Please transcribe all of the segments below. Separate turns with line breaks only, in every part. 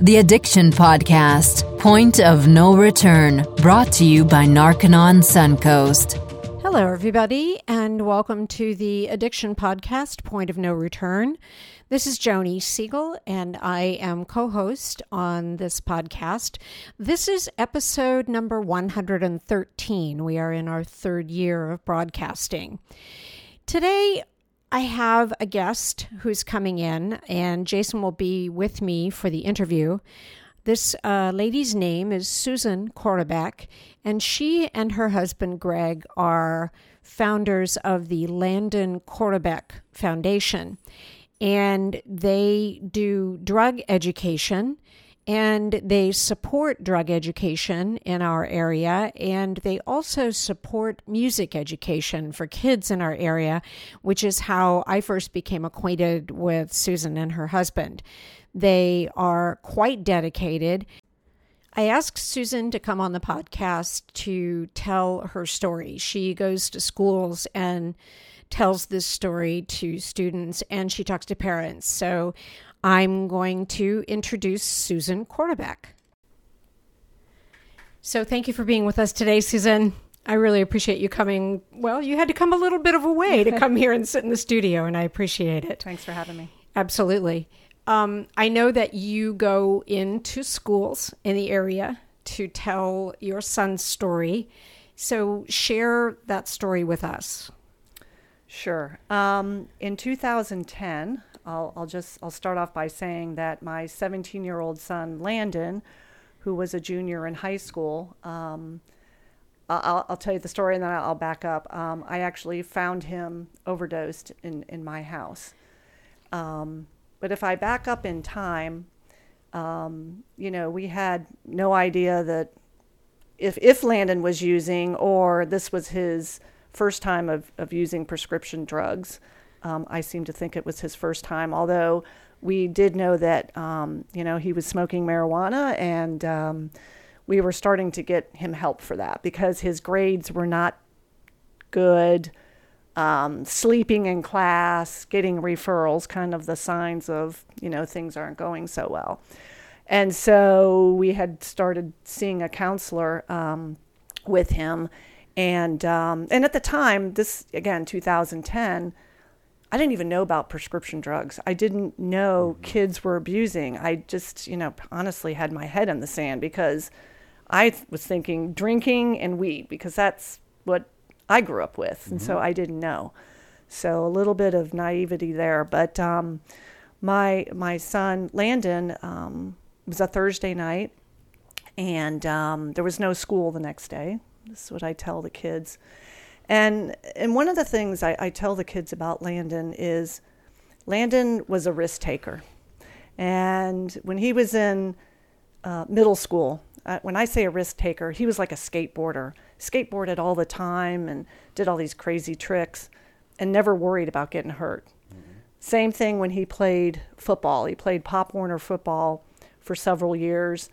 The Addiction Podcast, Point of No Return, brought to you by Narconon Suncoast.
Hello, everybody, and welcome to the Addiction Podcast, Point of No Return. This is Joni Siegel, and I am co host on this podcast. This is episode number 113. We are in our third year of broadcasting. Today, I have a guest who's coming in, and Jason will be with me for the interview. This uh, lady's name is Susan Korabek, and she and her husband Greg are founders of the Landon Korabek Foundation. And they do drug education and they support drug education in our area and they also support music education for kids in our area which is how i first became acquainted with susan and her husband they are quite dedicated I asked Susan to come on the podcast to tell her story. She goes to schools and tells this story to students and she talks to parents. So I'm going to introduce Susan Korabek. So thank you for being with us today, Susan. I really appreciate you coming. Well, you had to come a little bit of a way to come here and sit in the studio, and I appreciate it.
Thanks for having me.
Absolutely. Um, I know that you go into schools in the area to tell your son's story. So share that story with us.
Sure. Um, in 2010, I'll, I'll just I'll start off by saying that my 17 year old son Landon, who was a junior in high school, um, I'll, I'll tell you the story and then I'll back up. Um, I actually found him overdosed in, in my house. Um, but if I back up in time, um, you know, we had no idea that if, if Landon was using or this was his first time of, of using prescription drugs. Um, I seem to think it was his first time, although we did know that, um, you know, he was smoking marijuana and um, we were starting to get him help for that because his grades were not good. Um, sleeping in class, getting referrals, kind of the signs of, you know, things aren't going so well. And so we had started seeing a counselor um, with him. And, um, and at the time, this, again, 2010, I didn't even know about prescription drugs. I didn't know mm-hmm. kids were abusing. I just, you know, honestly had my head in the sand because I was thinking drinking and weed because that's what I grew up with. Mm-hmm. And so mm-hmm. I didn't know. So a little bit of naivety there. But um, my, my son, Landon, um, was a Thursday night and um, there was no school the next day. This is what I tell the kids. And and one of the things I, I tell the kids about Landon is Landon was a risk taker. And when he was in uh, middle school, uh, when I say a risk taker, he was like a skateboarder, skateboarded all the time and did all these crazy tricks and never worried about getting hurt. Mm-hmm. Same thing when he played football. He played Pop Warner football for several years,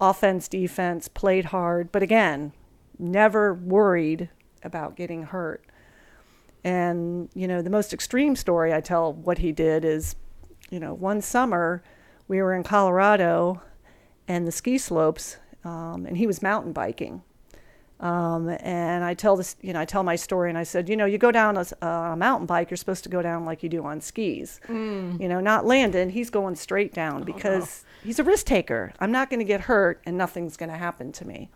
offense, defense, played hard, but again, never worried about getting hurt. And, you know, the most extreme story I tell what he did is, you know, one summer we were in Colorado and the ski slopes, um, and he was mountain biking. Um, and I tell this, you know, I tell my story, and I said, you know, you go down a, a mountain bike, you're supposed to go down like you do on skis. Mm. You know, not landing. he's going straight down because oh, no. he's a risk taker. I'm not going to get hurt, and nothing's going to happen to me.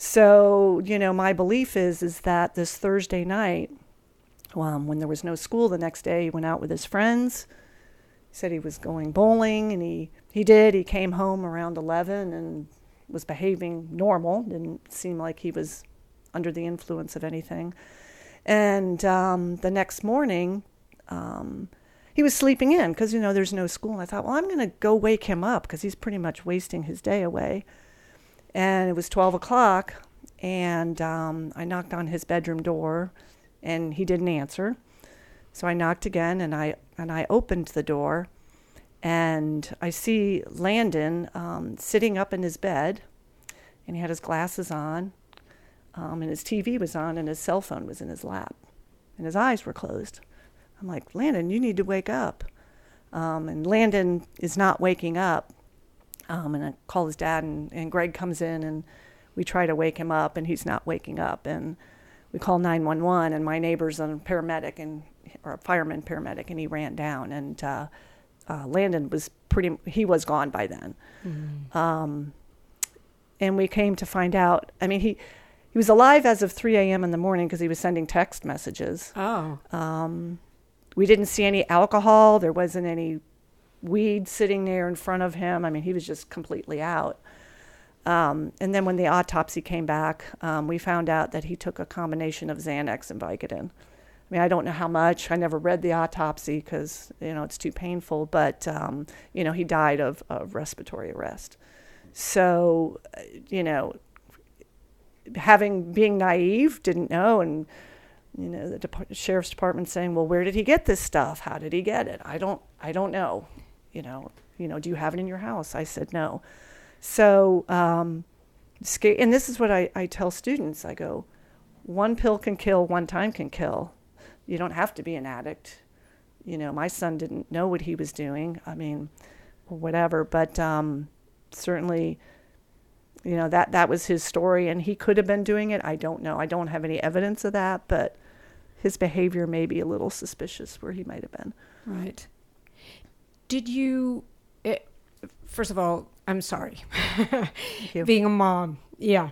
So, you know, my belief is is that this Thursday night, um, when there was no school the next day, he went out with his friends. He said he was going bowling, and he he did. He came home around eleven and was behaving normal. Didn't seem like he was under the influence of anything. And um, the next morning, um, he was sleeping in because you know there's no school. And I thought, well, I'm going to go wake him up because he's pretty much wasting his day away and it was 12 o'clock and um, i knocked on his bedroom door and he didn't answer. So i knocked again and i and i opened the door and i see landon um, sitting up in his bed and he had his glasses on um, and his tv was on and his cell phone was in his lap and his eyes were closed. I'm like landon you need to wake up. Um, and landon is not waking up Um, and I call his dad, and, and Greg comes in, and we try to wake him up, and he's not waking up. And we call 911, and my neighbor's a paramedic and or a fireman paramedic, and he ran down, and uh, uh, Landon was pretty. He was gone by then. Um, and we came to find out. I mean, he he was alive as of 3 a.m. in the morning because he was sending text messages.
Oh.
Um, we didn't see any alcohol. There wasn't any weed sitting there in front of him. I mean, he was just completely out. Um, and then when the autopsy came back, um, we found out that he took a combination of Xanax and Vicodin. I mean, I don't know how much. I never read the autopsy because you know it's too painful. But um, you know, he died of, of respiratory arrest. So, uh, you know, having being naive, didn't know, and you know, the sheriff's department saying, "Well, where did he get this stuff? How did he get it? I don't, I don't know. You know, you know, do you have it in your house?" I said, "No." So, um, and this is what I, I tell students. I go, one pill can kill, one time can kill. You don't have to be an addict. You know, my son didn't know what he was doing. I mean, whatever. But um, certainly, you know that that was his story, and he could have been doing it. I don't know. I don't have any evidence of that, but his behavior may be a little suspicious where he might have been.
Right. Did you, it, first of all, I'm sorry. Being a mom, yeah.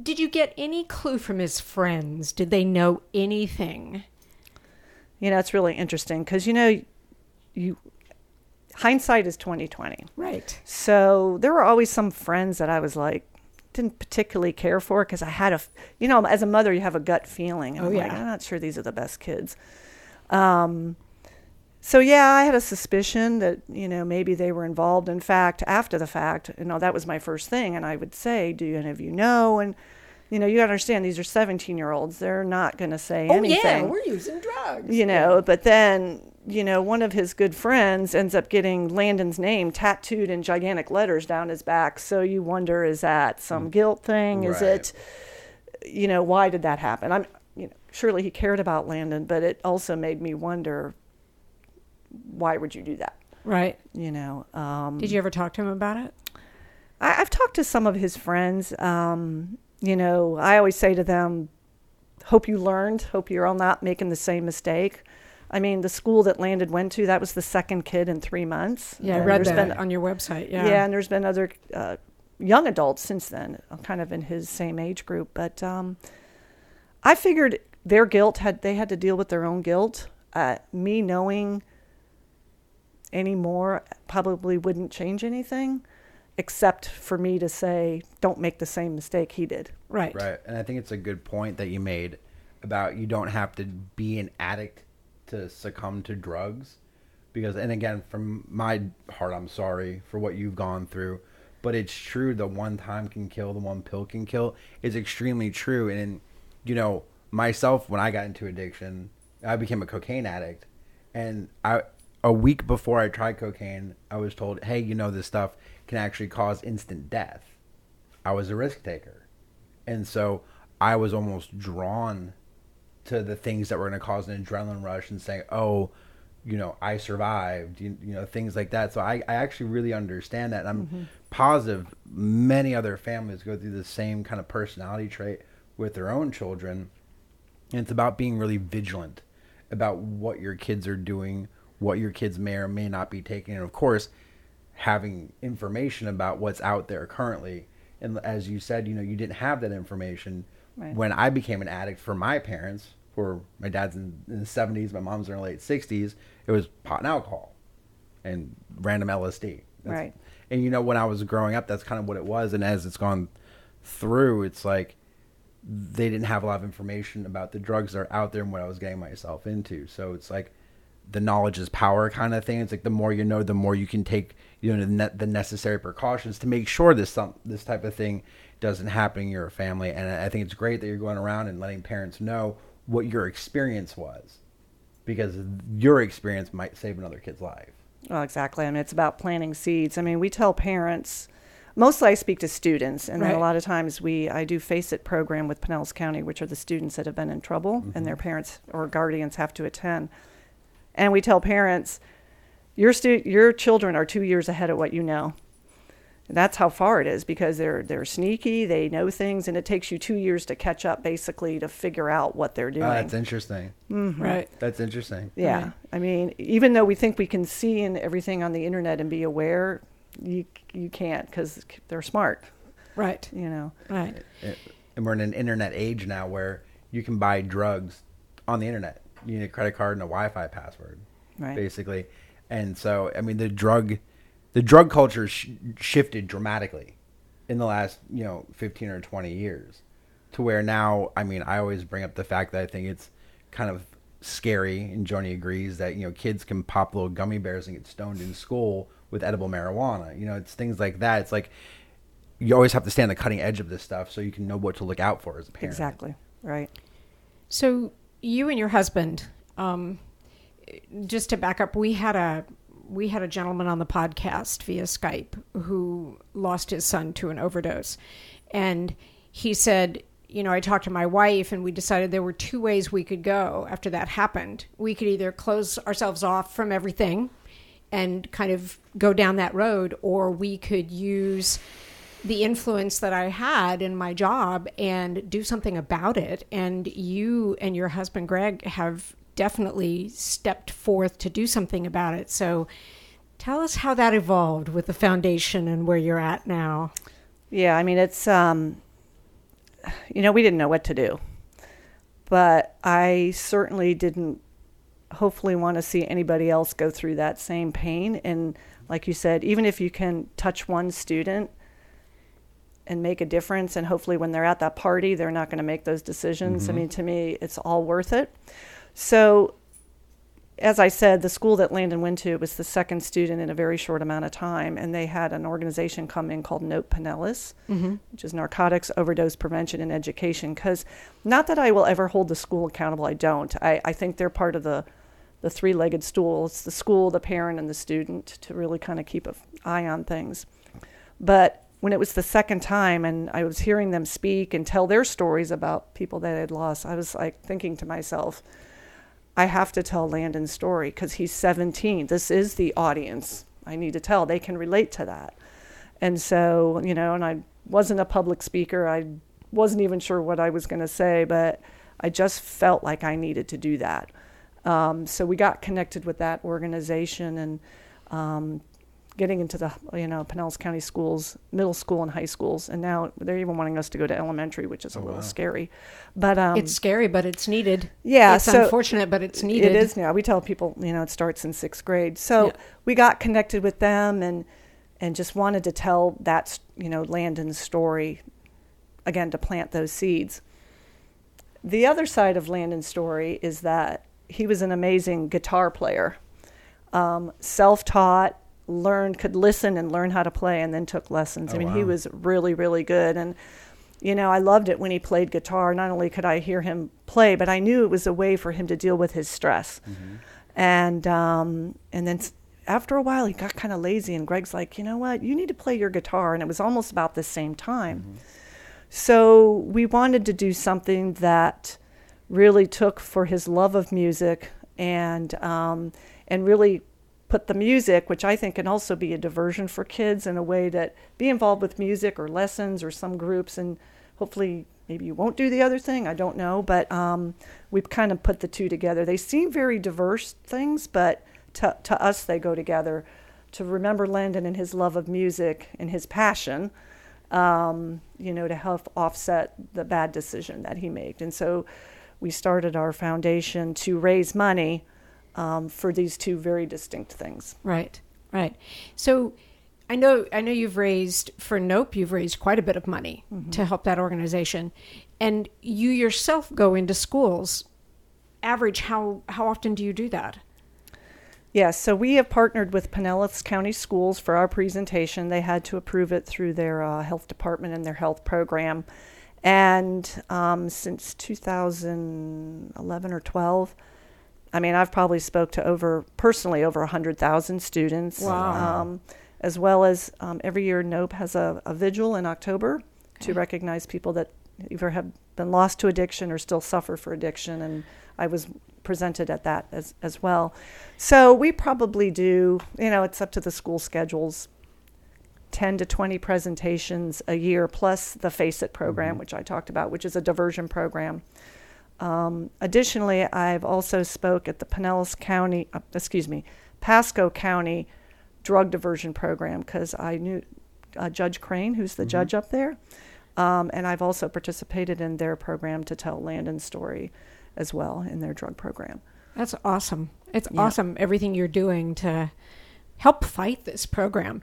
Did you get any clue from his friends? Did they know anything?
You know, it's really interesting because you know, you hindsight is twenty twenty.
Right.
So there were always some friends that I was like didn't particularly care for because I had a, you know, as a mother you have a gut feeling. And
Oh,
I'm like,
yeah.
I'm not sure these are the best kids. Um, so yeah, I had a suspicion that you know maybe they were involved. In fact, after the fact, you know that was my first thing, and I would say, "Do any of you know?" And you know, you gotta understand these are 17 year olds; they're not going to say oh, anything
Oh, we're using drugs.
you know but then you know one of his good friends ends up getting landon's name tattooed in gigantic letters down his back so you wonder is that some hmm. guilt thing is it you know why did that happen i'm you know surely he cared about landon but it also made me wonder why would you do that
Right.
you know um
Did you ever talk to him about it?
I, I've talked to some of his friends. Um, you know, I always say to them, "Hope you learned. Hope you're all not making the same mistake." I mean, the school that Landon went to, that was the second kid in three months.
Yeah, I read
there's
that
been-
on your website.
yeah.
Yeah.
and there's been other uh, young adults since then, uh, kind of in his same age group. But um, I figured their guilt had they had to deal with their own guilt. Uh, me knowing any more probably wouldn't change anything, except for me to say, "Don't make the same mistake he did."
Right.
Right. And I think it's a good point that you made about you don't have to be an addict to succumb to drugs. Because, and again, from my heart, I'm sorry for what you've gone through. But it's true the one time can kill, the one pill can kill is extremely true. And, you know, myself, when I got into addiction, I became a cocaine addict. And I, a week before I tried cocaine, I was told, hey, you know, this stuff can actually cause instant death. I was a risk taker. And so I was almost drawn to the things that were going to cause an adrenaline rush and saying, oh, you know, I survived, you, you know, things like that. So I, I actually really understand that. And I'm mm-hmm. positive many other families go through the same kind of personality trait with their own children. And it's about being really vigilant about what your kids are doing, what your kids may or may not be taking. And of course, having information about what's out there currently. And as you said, you know, you didn't have that information
Right.
when I became an addict for my parents. For my dad's in, in the seventies, my mom's in her late sixties. It was pot and alcohol, and random LSD. That's-
Right.
And you know, when I was growing up, that's kind of what it was. And as it's gone through, it's like they didn't have a lot of information about the drugs that are out there and what I was getting myself into. So it's like the knowledge is power kind of thing. It's like the more you know, the more you can take you know the, the necessary precautions to make sure this some this type of thing doesn't happen in your family. And I I think it's great that you're going around and letting parents know what your experience was, because your experience might save another kid's life.
Well, exactly. I mean, it's about planting seeds. I mean, we tell parents. Mostly, I speak to students, and then a lot of times we I do face it program with Pinellas County, which are the students that have been in trouble, and mm-hmm. their parents or guardians have to attend. And we tell parents, your stu- your children are two years ahead of what you know. That's how far it is because they're they're sneaky. They know things, and it takes you two years to catch up, basically, to figure out what they're ah, doing.
Oh, that's interesting. Mm-hmm.
Right.
That's interesting.
Yeah.
Right.
I mean, even though we think we can see and everything on the internet and be aware, you you can't because they're smart.
Right.
You know.
Right.
And we're in an internet age now where you can buy drugs on the internet. You need a credit card and a Wi-Fi password,
Right.
basically. And so, I mean, the drug, the drug culture sh- shifted dramatically in the last, you know, fifteen or twenty years, to where now, I mean, I always bring up the fact that I think it's kind of scary, and Joni agrees that you know kids can pop little gummy bears and get stoned in school with edible marijuana. You know, it's things like that. It's like you always have to stay on the cutting edge of this stuff so you can know what to look out for as a parent.
Exactly. Right.
So you and your husband, um, just to back up, we had a we had a gentleman on the podcast via Skype who lost his son to an overdose, and he said, you know, I talked to my wife, and we decided there were two ways we could go after that happened. We could either close ourselves off from everything and kind of go down that road, or we could use the influence that I had in my job and do something about it. And you and your husband, Greg, have definitely stepped forth to do something about it. So tell us how that evolved with the foundation and where you're at now.
Yeah. I mean, it's um, you know, we didn't know what to do, but I certainly didn't. Hopefully, want to see anybody else go through that same pain. And like you said, even if you can touch one student and make a difference, and hopefully, when they're at that party, they're not going to make those decisions. I mm-hmm. mean, to me, it's all worth it. So, as I said, the school that Landon went to was the second student in a very short amount of time, and they had an organization come in called NOPE Pinellas, mm-hmm. which is Narcotics Overdose Prevention and Education. Because, not that I will ever hold the school accountable, I don't. I, I think they're part of the the three-legged stool. It's the school, the parent, and the student to really kind of keep an eye on things. But when it was the second time and I was hearing them speak and tell their stories about people that had lost, I was like thinking to myself, I have to tell Landon's story because he's 17. This is the audience I need to tell. They can relate to that. And so, you know, and I wasn't a public speaker. I wasn't even sure what I was going to say, but I just felt like I needed to do that. Um, so we got connected with that organization and um, getting into the you know Pinellas County schools, middle school and high schools, and now they're even wanting us to go to elementary, which is a little
wow.
scary. But um,
it's scary, but it's needed.
Yeah,
It's
so-
unfortunate, but it's needed.
it is now. We tell people, you know, it starts in sixth grade. So
Yeah.
we got connected with them and and just wanted to tell that, you know, Landon's story again to plant those seeds. The other side of Landon's story is that he was an amazing guitar player, um, self-taught, learned, could listen and learn how to play, and then took lessons. I
Oh,
mean, he was really, really good, and you know, I loved it when he played guitar. Not only could I hear him play, but I knew it was a way for him to deal with his stress. And um, and then after a while, he got kind of lazy. And Greg's like, you know what? You need to play your guitar. And it was almost about the same time. So we wanted to do something that really took for his love of music and um, and really put the music, which I think can also be a diversion for kids in a way that be involved with music or lessons or some groups, and hopefully maybe you won't do the other thing. I don't know, but um, we've kind of put the two together. They seem very diverse things, but to to us they go together. To remember Landon and his love of music and his passion, um, you know, to help offset the bad decision that he made. And so we started our foundation to raise money um, for these two very distinct things.
Right, right. So I know I know you've raised for NOPE, you've raised quite a bit of money to help that organization. And you yourself go into schools. Average how how often do you do that?
Yes, so we have partnered with Pinellas County Schools for our presentation. They had to approve it through their uh, health department and their health program. And um, since 2011 or 12, I mean, I've probably spoke to over personally over 100,000 students.
Wow.
Um, as well as um, every year, NOPE has a, a vigil in October to recognize people that either have been lost to addiction or still suffer for addiction. And I was presented at that as, as well. So we probably do, you know, it's up to the school schedules, 10 to 20 presentations a year, plus the FACE IT program, which I talked about, which is a diversion program. Um, additionally, I've also spoke at the Pinellas County, uh, excuse me, Pasco County drug diversion program because I knew uh, Judge Crane, who's the judge up there, um, and I've also participated in their program to tell Landon's story as well in their drug program.
That's awesome. It's
Yeah.
awesome everything you're doing to help fight this program.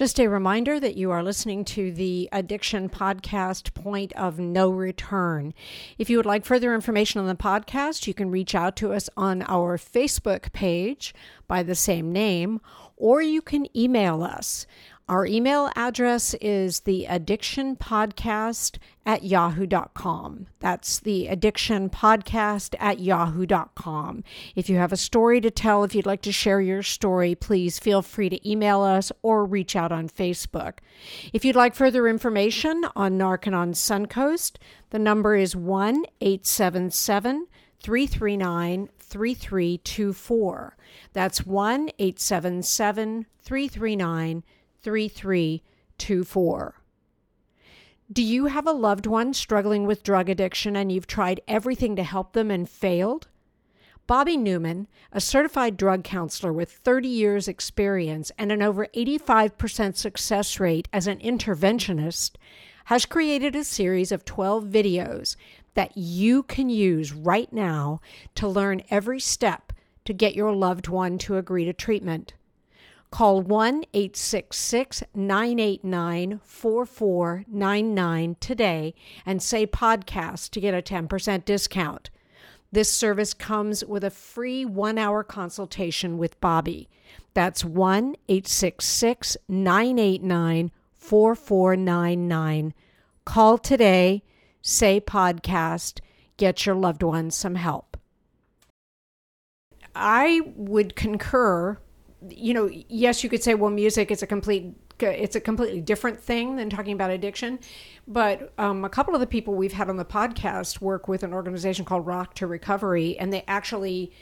Just a reminder that you are listening to the Addiction Podcast Point of No Return. If you would like further information on the podcast, you can reach out to us on our Facebook page by the same name, or you can email us. Our email address is the addiction podcast at yahoo.com. That's the addiction podcast at yahoo.com. If you have a story to tell, if you'd like to share your story, please feel free to email us or reach out on Facebook. If you'd like further information on Narconon Suncoast, the number is 1 877 339 3324. That's 1 877 339 3324. Do you have a loved one struggling with drug addiction and you've tried everything to help them and failed? Bobby Newman, a certified drug counselor with 30 years' experience and an over 85% success rate as an interventionist, has created a series of 12 videos that you can use right now to learn every step to get your loved one to agree to treatment. Call 1 866 989 4499 today and say podcast to get a 10% discount. This service comes with a free one hour consultation with Bobby. That's 1 866 989 4499. Call today, say podcast, get your loved one some help. I would concur you know, yes, you could say, well, music is a complete, it's a completely different thing than talking about addiction. But um, a couple of the people we've had on the podcast work with an organization called Rock to Recovery, and they actually,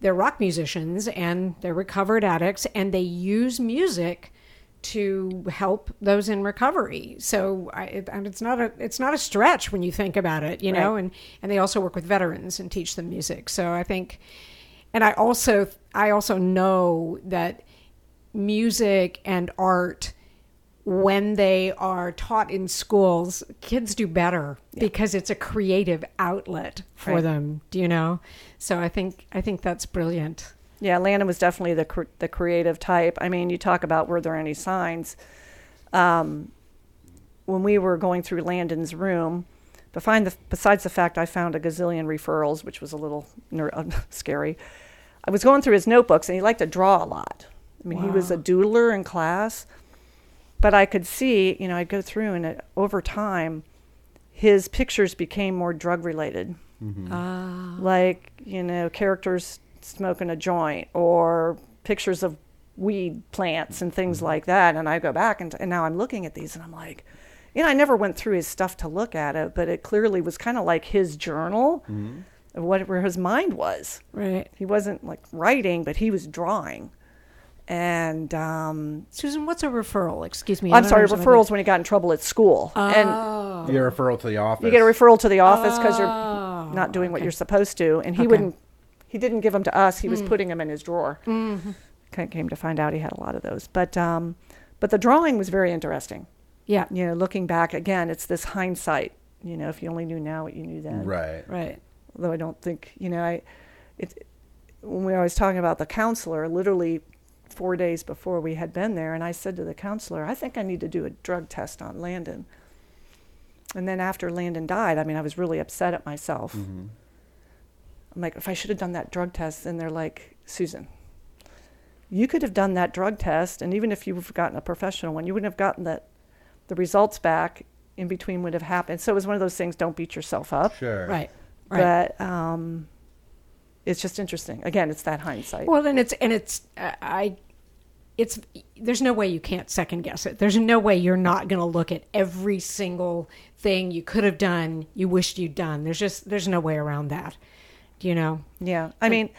they're rock musicians and they're recovered addicts, and they use music to help those in recovery. So, I, it, and it's not a it's not a stretch when you think about it, you know. And and they also work with veterans and teach them music. So I think and I also I also know that music and art when they are taught in schools kids do better because it's a creative outlet for
Right.
them do you know so i think i think that's brilliant
Yeah, Landon was definitely the cr- the creative type. I mean, you talk about were there any signs? Um, when we were going through Landon's room, the, besides the fact I found a gazillion referrals, which was a little ner- uh, scary, I was going through his notebooks, and he liked to draw a lot. I mean, he was a doodler in class, but I could see, you know, I'd go through, and it, over time, his pictures became more drug related
ah.
Like you know characters smoking a joint or pictures of weed plants and things like that and i go back and, and now i'm looking at these and i'm like you know i never went through his stuff to look at it but it clearly was kind of like his journal of what where his mind was.
Right.
He wasn't like writing but he was drawing. And um,
susan what's a referral? Excuse me I
i'm sorry
understand what
referrals when he got in trouble at school. And
oh.
Your referral to the office.
you get a referral to the office because
Oh,
you're not doing what you're supposed to. And he
Okay.
wouldn't he didn't give them to us. He was putting them in his drawer. Mm came to find out he had a lot of those. But um but the drawing was very interesting
yeah.
You know looking back again it's this hindsight you know if you only knew now what you knew then.
Right.
right.
Although i don't think you know i it when we were always talking about the counselor literally four days before we had been there and i said to the counselor i think i need to do a drug test on landon. And then after landon died i mean i was really upset at myself. Mm-hmm. I'm like if i should have done that drug test then they're like susan you could have done that drug test and even if you've gotten a professional one you wouldn't have gotten that the results back in between would have happened so it was one of those things don't beat yourself up
Sure.
right right
but um, it's just interesting. Again, it's that hindsight.
Well, and it's and it's uh, I, it's there's no way you can't second guess it. There's no way you're not going to look at every single thing you could have done, you wished you'd done. There's just there's no way around that. You know.
yeah, I mean,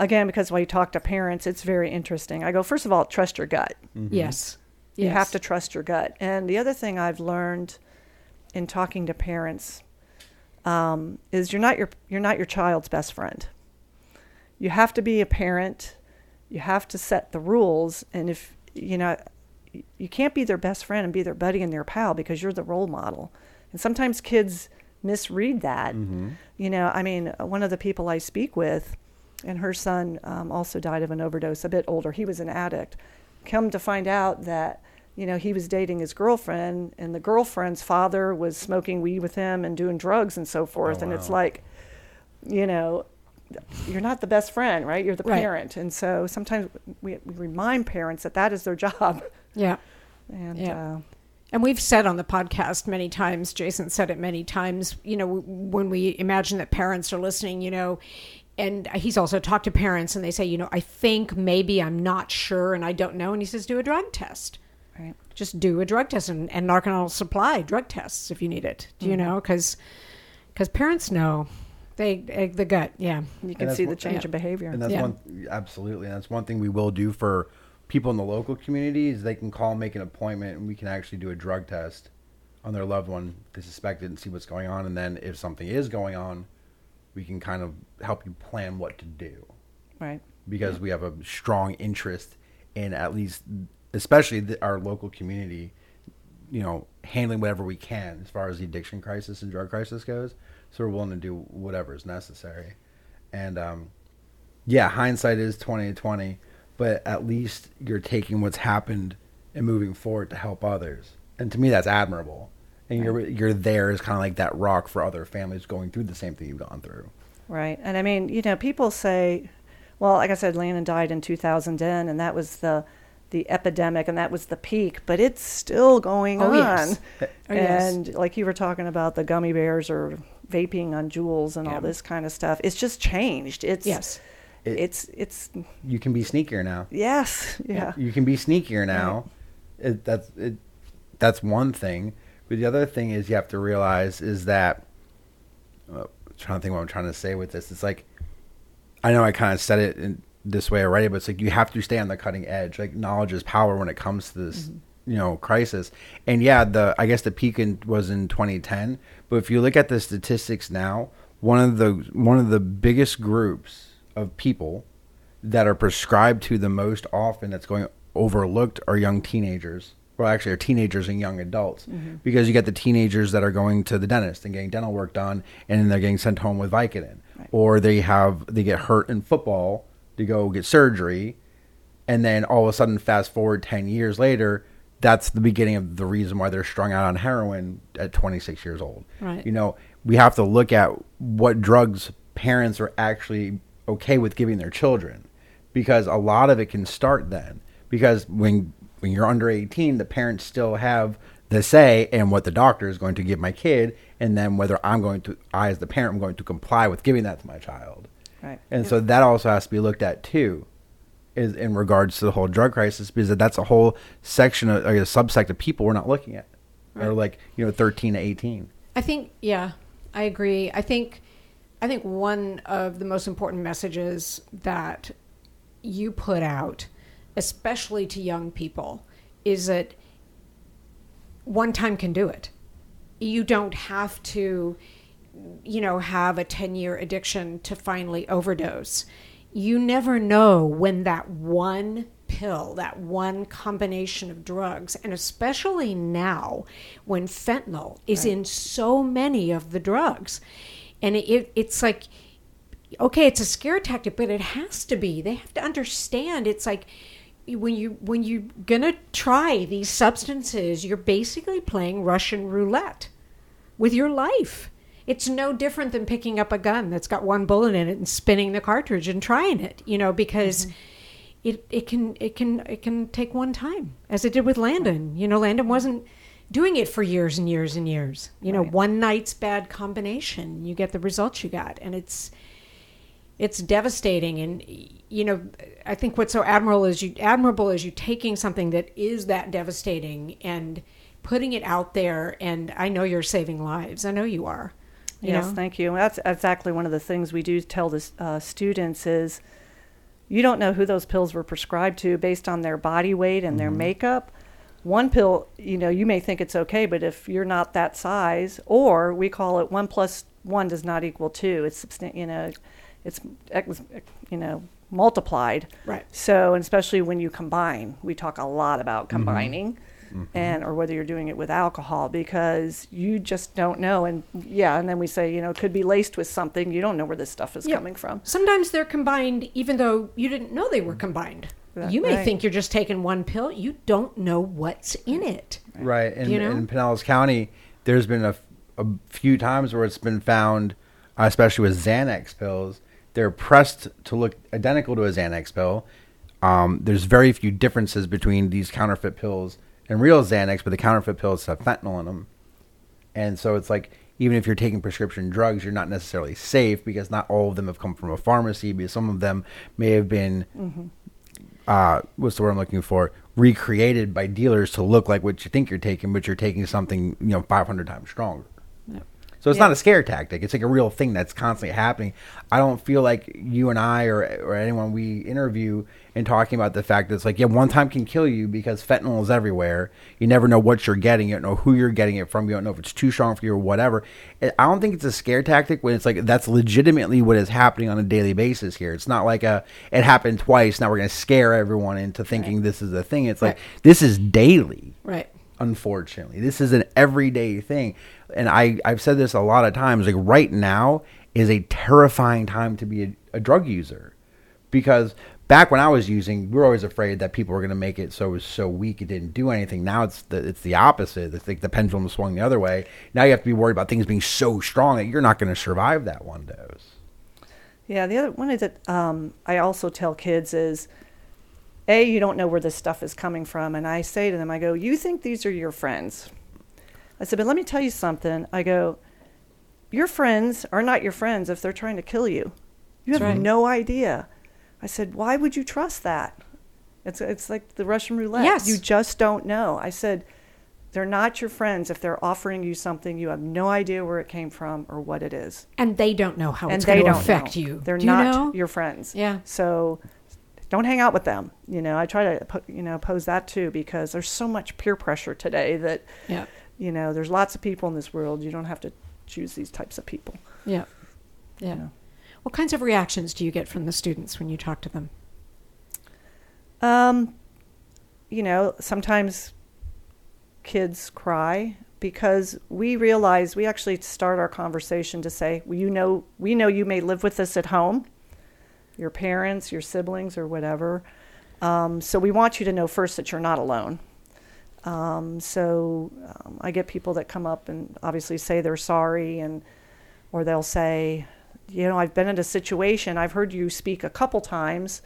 again, because when you talk to parents, it's very interesting. I go, first of all, trust your gut.
Yes.
You have to trust your gut. And the other thing I've learned in talking to parents um, is you're not your you're not your child's best friend. You have to be a parent. You have to set the rules, and if you know, you can't be their best friend and be their buddy and their pal because you're the role model. And sometimes kids misread that. You know, I mean, one of the people I speak with, and her son um, also died of an overdose, a bit older. He was an addict. Come to find out that, you know, he was dating his girlfriend, and the girlfriend's father was smoking weed with him and doing drugs and so forth. And it's like, you know, you're not the best friend, right? You're the
Right.
parent. And so sometimes we, we remind parents that that is their job.
Yeah.
And
Yeah.
uh,
And we've said on the podcast many times, Jason said it many times, you know, when we imagine that parents are listening, you know, and he's also talked to parents and they say, you know, I think maybe I'm not sure and I don't know. And he says, do a drug test.
Right.
Just do a drug test and, and Narconon will supply drug tests if you need it. Do you mm-hmm. know? Because because parents know. They, the gut, yeah.
You can see
what-
the change
yeah.
of behavior.
And that's
Yeah.
one absolutely, and that's one thing we will do for people in the local community is they can call, make an appointment, and we can actually do a drug test on their loved one. They suspect it and see what's going on, and then if something is going on, we can kind of help you plan what to do
right.
because we have a strong interest in at least, especially the, our local community, you know, handling whatever we can as far as the addiction crisis and drug crisis goes. So we're willing to do whatever is necessary. And um, yeah, hindsight is twenty twenty, but at least you're taking what's happened and moving forward to help others. And to me, that's admirable. And you're you're there as kind of like that rock for other families going through the same thing you've gone through.
Right. And I mean, you know, people say, well, like I said, Landon died in 2010, and that was the the epidemic, and that was the peak, but it's still going
Oh,
on.
yes. Oh, yes.
And like you were talking about the gummy bears or vaping on JUULs and
Yeah.
all this kind of stuff, it's just changed. It's
Yes.
It-
it's it's
You can be sneakier now.
yes, yeah,
you can be sneakier now. It, that's it, that's one thing. But the other thing is you have to realize is that uh, I'm trying to think what I'm trying to say with this. It's like I know I kind of said it in this way already, but it's like you have to stay on the cutting edge. Like knowledge is power when it comes to this, mm-hmm. you know, crisis. And yeah, the I guess the peak in, was in 2010. But if you look at the statistics now, one of the one of the biggest groups of people that are prescribed to the most often that's going overlooked are young teenagers. Well, actually, are teenagers and young adults mm-hmm. because you get the teenagers that are going to the dentist and getting dental work done, and then they're getting sent home with Vicodin, or they have they get hurt in football to go get surgery, and then all of a sudden, fast forward ten years later, that's the beginning of the reason why they're strung out on heroin at 26 years old.
Right.
You know, we have to look at what drugs parents are actually okay with giving their children because a lot of it can start then because when when you're under 18 the parents still have the say in what the doctor is going to give my kid and then whether I'm going to I as the parent am going to comply with giving that to my child
right.
and so that also has to be looked at too is in regards to the whole drug crisis because that's a whole section of like a subsect of people we're not looking at or like you know 13 to 18
I think yeah, I agree. I think I think one of the most important messages that you put out, especially to young people, is that one time can do it. You don't have to you know have a 10-year addiction to finally overdose. You never know when that one pill, that one combination of drugs, and especially now when fentanyl is in so many of the drugs. And it, it's like, okay, it's a scare tactic, but it has to be. They have to understand it's like when you when you're gonna try these substances, you're basically playing Russian roulette with your life. It's no different than picking up a gun that's got one bullet in it and spinning the cartridge and trying it, you know, because mm-hmm. it it can it can it can take one time, as it did with Landon. You know, Landon wasn't doing it for years and years and years. You know,
Right.
one night's bad combination, you get the results you got, and it's it's devastating. And you know, I think what's so admirable is you admirable is you taking something that is that devastating and putting it out there. And I know you're saving lives. I know you are. You
yes,
know?
thank you. That's exactly one of the things we do tell the uh, students is you don't know who those pills were prescribed to based on their body weight and their makeup. one pill, you know, you may think it's okay, but if you're not that size, or we call it one plus one does not equal two. It's you know, it's you know multiplied.
Right.
So, and especially when you combine, we talk a lot about combining, and or whether you're doing it with alcohol because you just don't know. And yeah, and then we say you know it could be laced with something. You don't know where this stuff is
Yeah.
coming from.
Sometimes they're combined even though you didn't know they were combined.
That-
you may
right.
think you're just taking one pill. You don't know what's in it.
Right. In,
You know?
in Pinellas County, there's been a few times where it's been found, uh, especially with Xanax pills, they're pressed to look identical to a Xanax pill. Um, there's very few differences between these counterfeit pills and real Xanax, but the counterfeit pills have fentanyl in them. And so it's like, even if you're taking prescription drugs, you're not necessarily safe because not all of them have come from a pharmacy, because some of them may have been uh, what's the word I'm looking for? Recreated by dealers to look like what you think you're taking, but you're taking something you know 500 times stronger. So it's
Yeah.
not a scare tactic. It's like a real thing that's constantly happening. I don't feel like you and I or or anyone we interview and talking about the fact that it's like yeah, one time can kill you because fentanyl is everywhere. You never know what you're getting. You don't know who you're getting it from. You don't know if it's too strong for you or whatever. I don't think it's a scare tactic when it's like that's legitimately what is happening on a daily basis here. It's not like a it happened twice. Now we're going to scare everyone into thinking this is a thing. It's like this is daily
Right.
unfortunately this is an everyday thing and i i've said this a lot of times like right now is a terrifying time to be a, a drug user. Because back when i was using we were always afraid that people were going to make it so it was so weak it didn't do anything. Now it's the it's the opposite. It's like the pendulum swung the other way. Now you have to be worried about things being so strong that you're not going to survive that one dose.
Yeah, the other one is that um, I also tell kids is, a you don't know where this stuff is coming from, and I say to them, I go, you think these are your friends? I said, but let me tell you something. I go, your friends are not your friends if they're trying to kill you. You have
right.
no idea. I said, why would you trust that? It's it's like the Russian roulette.
Yes.
You just don't know. I said, they're not your friends if they're offering you something you have no idea where it came from or what it is
And they don't know how
and
it's
they
going to
don't
affect
know.
you.
They're
Do you
not
know?
your friends.
Yeah.
So don't hang out with them. You know, I try to you know pose that too because there's so much peer pressure today that
Yeah.
You know there's lots of people in this world. You don't have to choose these types of people.
Yeah. Yeah.
know.
What kinds of reactions do you get from the students when you talk to them?
Um, you know, sometimes kids cry because we realize we actually start our conversation to say, well, you know, we know you may live with this at home, your parents, your siblings, or whatever. Um, so we want you to know first that you're not alone. Um, so um, I get people that come up and obviously say they're sorry, and or they'll say, you know, I've been in a situation. I've heard you speak a couple times,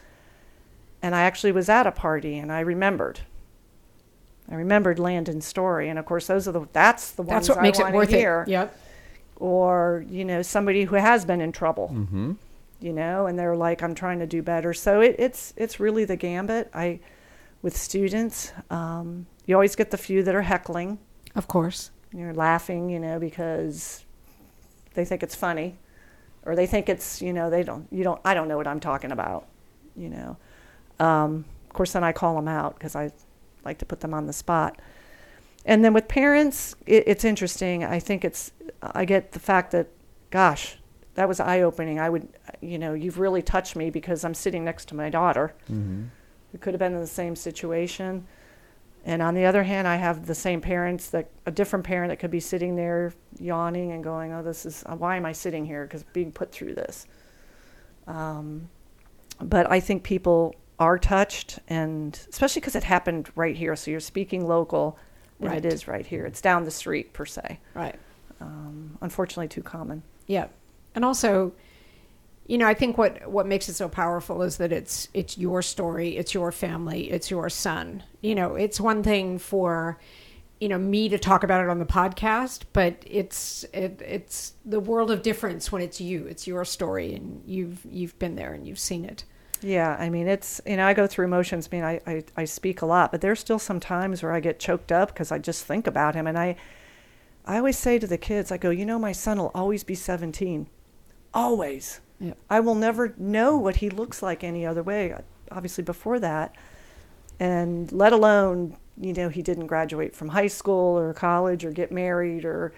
and I actually was at a party and I remembered. I remembered Landon's story, and of course, those are the that's the ones
That's what
I
makes it worth
hear.
it. Yep.
Or you know, somebody who has been in trouble,
mm-hmm.
you know, and they're like, "I'm trying to do better." So it, it's it's really the gambit. I with students, um, you always get the few that are heckling,
Of course.
you're laughing, you know, because they think it's funny, or they think it's you know they don't you don't I don't know what I'm talking about, you know. Um, of course, then I call them out because I like to put them on the spot. And then with parents, it, it's interesting. I think it's I get the fact that, gosh, that was eye opening. I would, you know, you've really touched me because I'm sitting next to my daughter
Mm-hmm.
Who could have been in the same situation. And on the other hand, I have the same parents that a different parent that could be sitting there yawning and going, "Oh, this is why am I sitting here? Because being put through this." Um, but I think people are touched, and especially because it happened right here. So you're speaking local, and
Right.
it is right here. It's down the street per se.
Right.
Um, unfortunately, too common.
Yeah. And also, you know, I think what what makes it so powerful is that it's it's your story, it's your family, it's your son. You know, it's one thing for you know me to talk about it on the podcast, but it's it, it's the world of difference when it's you. It's your story, and you've you've been there and you've seen it.
Yeah, I mean, it's, you know, I go through emotions. I mean, I, I, I speak a lot, but there's still some times where I get choked up because I just think about him. And I, I always say to the kids, I go, you know, my son will always be 17. Always.
Yeah.
I will never know what he looks like any other way, obviously, before that. And let alone, you know, he didn't graduate from high school or college or get married or,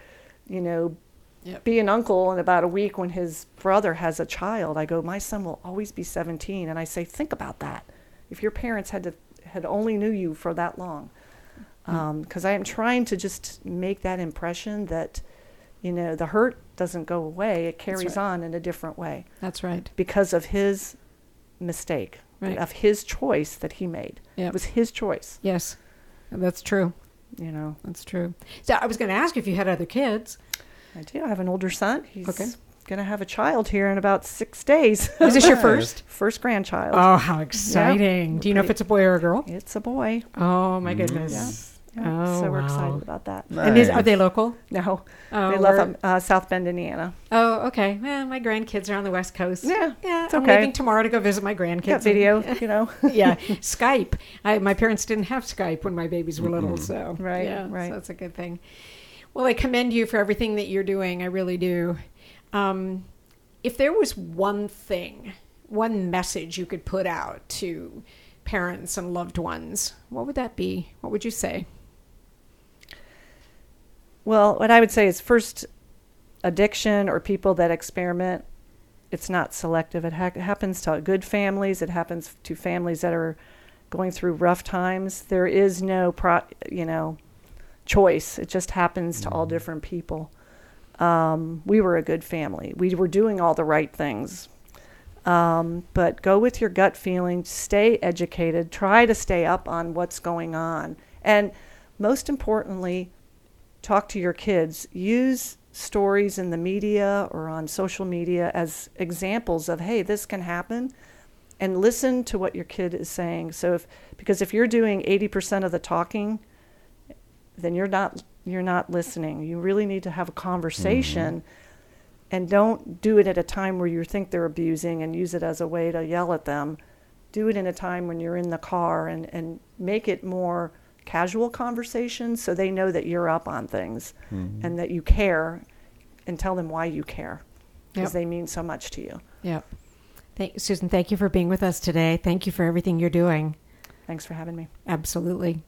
you know,
Yep.
be an uncle in about a week when his brother has a child. I go, my son will always be 17. And I say, think about that. If your parents had to, had only knew you for that long. Hmm. Um, because I am trying to just make that impression that, you know, the hurt doesn't go away. It carries
right.
on in a different way
That's right.
because of his mistake,
Right.
of his choice that he made.
Yep.
It was his choice,
Yes, that's true.
you know.
That's true. So I was going to ask if you had other kids.
I do. I have an older son. He's
Okay.
going to have a child here in about six days.
Is this your first?
First grandchild.
Oh, how exciting! Do you know if it's a boy or a girl?
It's a boy.
Oh my mm-hmm. goodness!
Yeah.
Oh,
so we're
wow.
excited about that.
And is, are they local?
No,
Oh,
they love
we're-
um, uh, South Bend, Indiana.
Oh, okay. Well, my grandkids are on the West Coast.
Yeah,
yeah.
it's
I'm
okay.
leaving tomorrow to go visit my grandkids.
Got video, you know.
yeah, Skype. I, my parents didn't have Skype when my babies were little, so
Right,
yeah,
right.
So that's a good thing. Well, I commend you for everything that you're doing. I really do. Um, if there was one thing, one message you could put out to parents and loved ones, what would that be? What would you say?
Well, what I would say is first, addiction or people that experiment, it's not selective. It ha- happens to good families. It happens to families that are going through rough times. There is no, pro- you know, choice. It just happens to all different people. Um, we were a good family. We were doing all the right things. Um, but go with your gut feeling. Stay educated. Try to stay up on what's going on. And most importantly, talk to your kids. Use stories in the media or on social media as examples of, hey, this can happen. And listen to what your kid is saying. So if because if you're doing 80% of the talking, then you're not you're not listening. You really need to have a conversation mm-hmm. and don't do it at a time where you think they're abusing and use it as a way to yell at them. Do it in a time when you're in the car and, and make it more casual conversations so they know that you're up on things mm-hmm. and that you care and tell them why you care because
Yep.
they mean so much to you.
Yep. Thank, Susan, thank you for being with us today. Thank you for everything you're doing.
Thanks for having me.
Absolutely.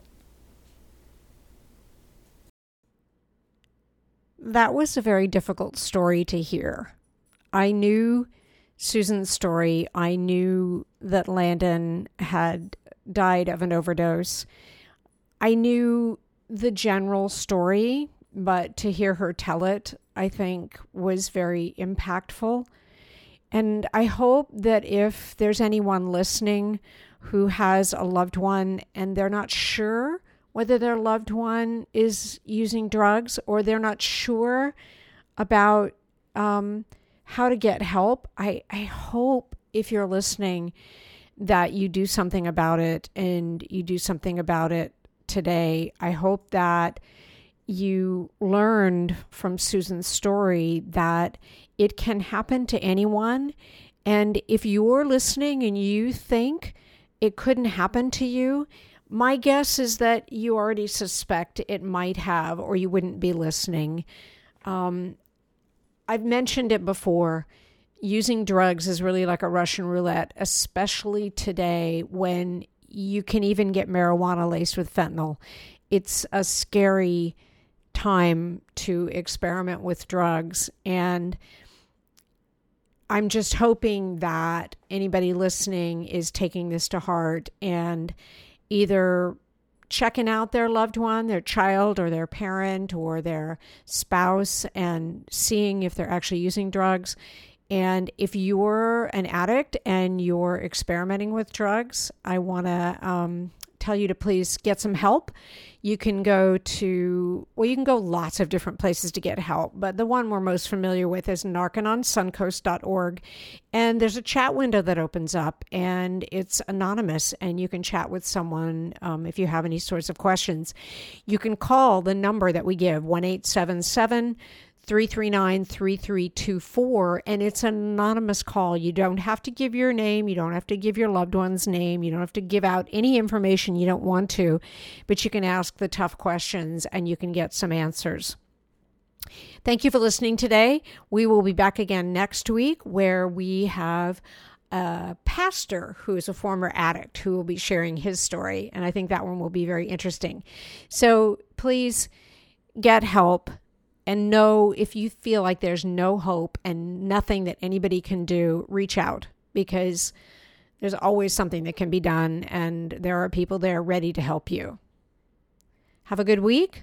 That was a very difficult story to hear. I knew Susan's story. I knew that Landon had died of an overdose. I knew the general story, but to hear her tell it, I think, was very impactful. And I hope that if there's anyone listening who has a loved one and they're not sure whether their loved one is using drugs or they're not sure about um, how to get help, I, I hope if you're listening that you do something about it and you do something about it today. I hope that you learned from Susan's story that it can happen to anyone. And if you're listening and you think it couldn't happen to you, my guess is that you already suspect it might have, or you wouldn't be listening. Um, I've mentioned it before. Using drugs is really like a Russian roulette, especially today when you can even get marijuana laced with fentanyl. It's a scary time to experiment with drugs. And I'm just hoping that anybody listening is taking this to heart and either checking out their loved one, their child, or their parent, or their spouse, and seeing if they're actually using drugs. And if you're an addict and you're experimenting with drugs, I want to um, tell you to please get some help. You can go to, well, you can go lots of different places to get help, but the one we're most familiar with is narcononsuncoast.org. And there's a chat window that opens up and it's anonymous, and you can chat with someone um, if you have any sorts of questions. You can call the number that we give 1 877 339 3324 and it's an anonymous call. You don't have to give your name, you don't have to give your loved one's name, you don't have to give out any information you don't want to, but you can ask the tough questions and you can get some answers. Thank you for listening today. We will be back again next week where we have a pastor who is a former addict who will be sharing his story. And I think that one will be very interesting. So please get help and know if you feel like there's no hope and nothing that anybody can do, reach out because there's always something that can be done and there are people there ready to help you. Have a good week.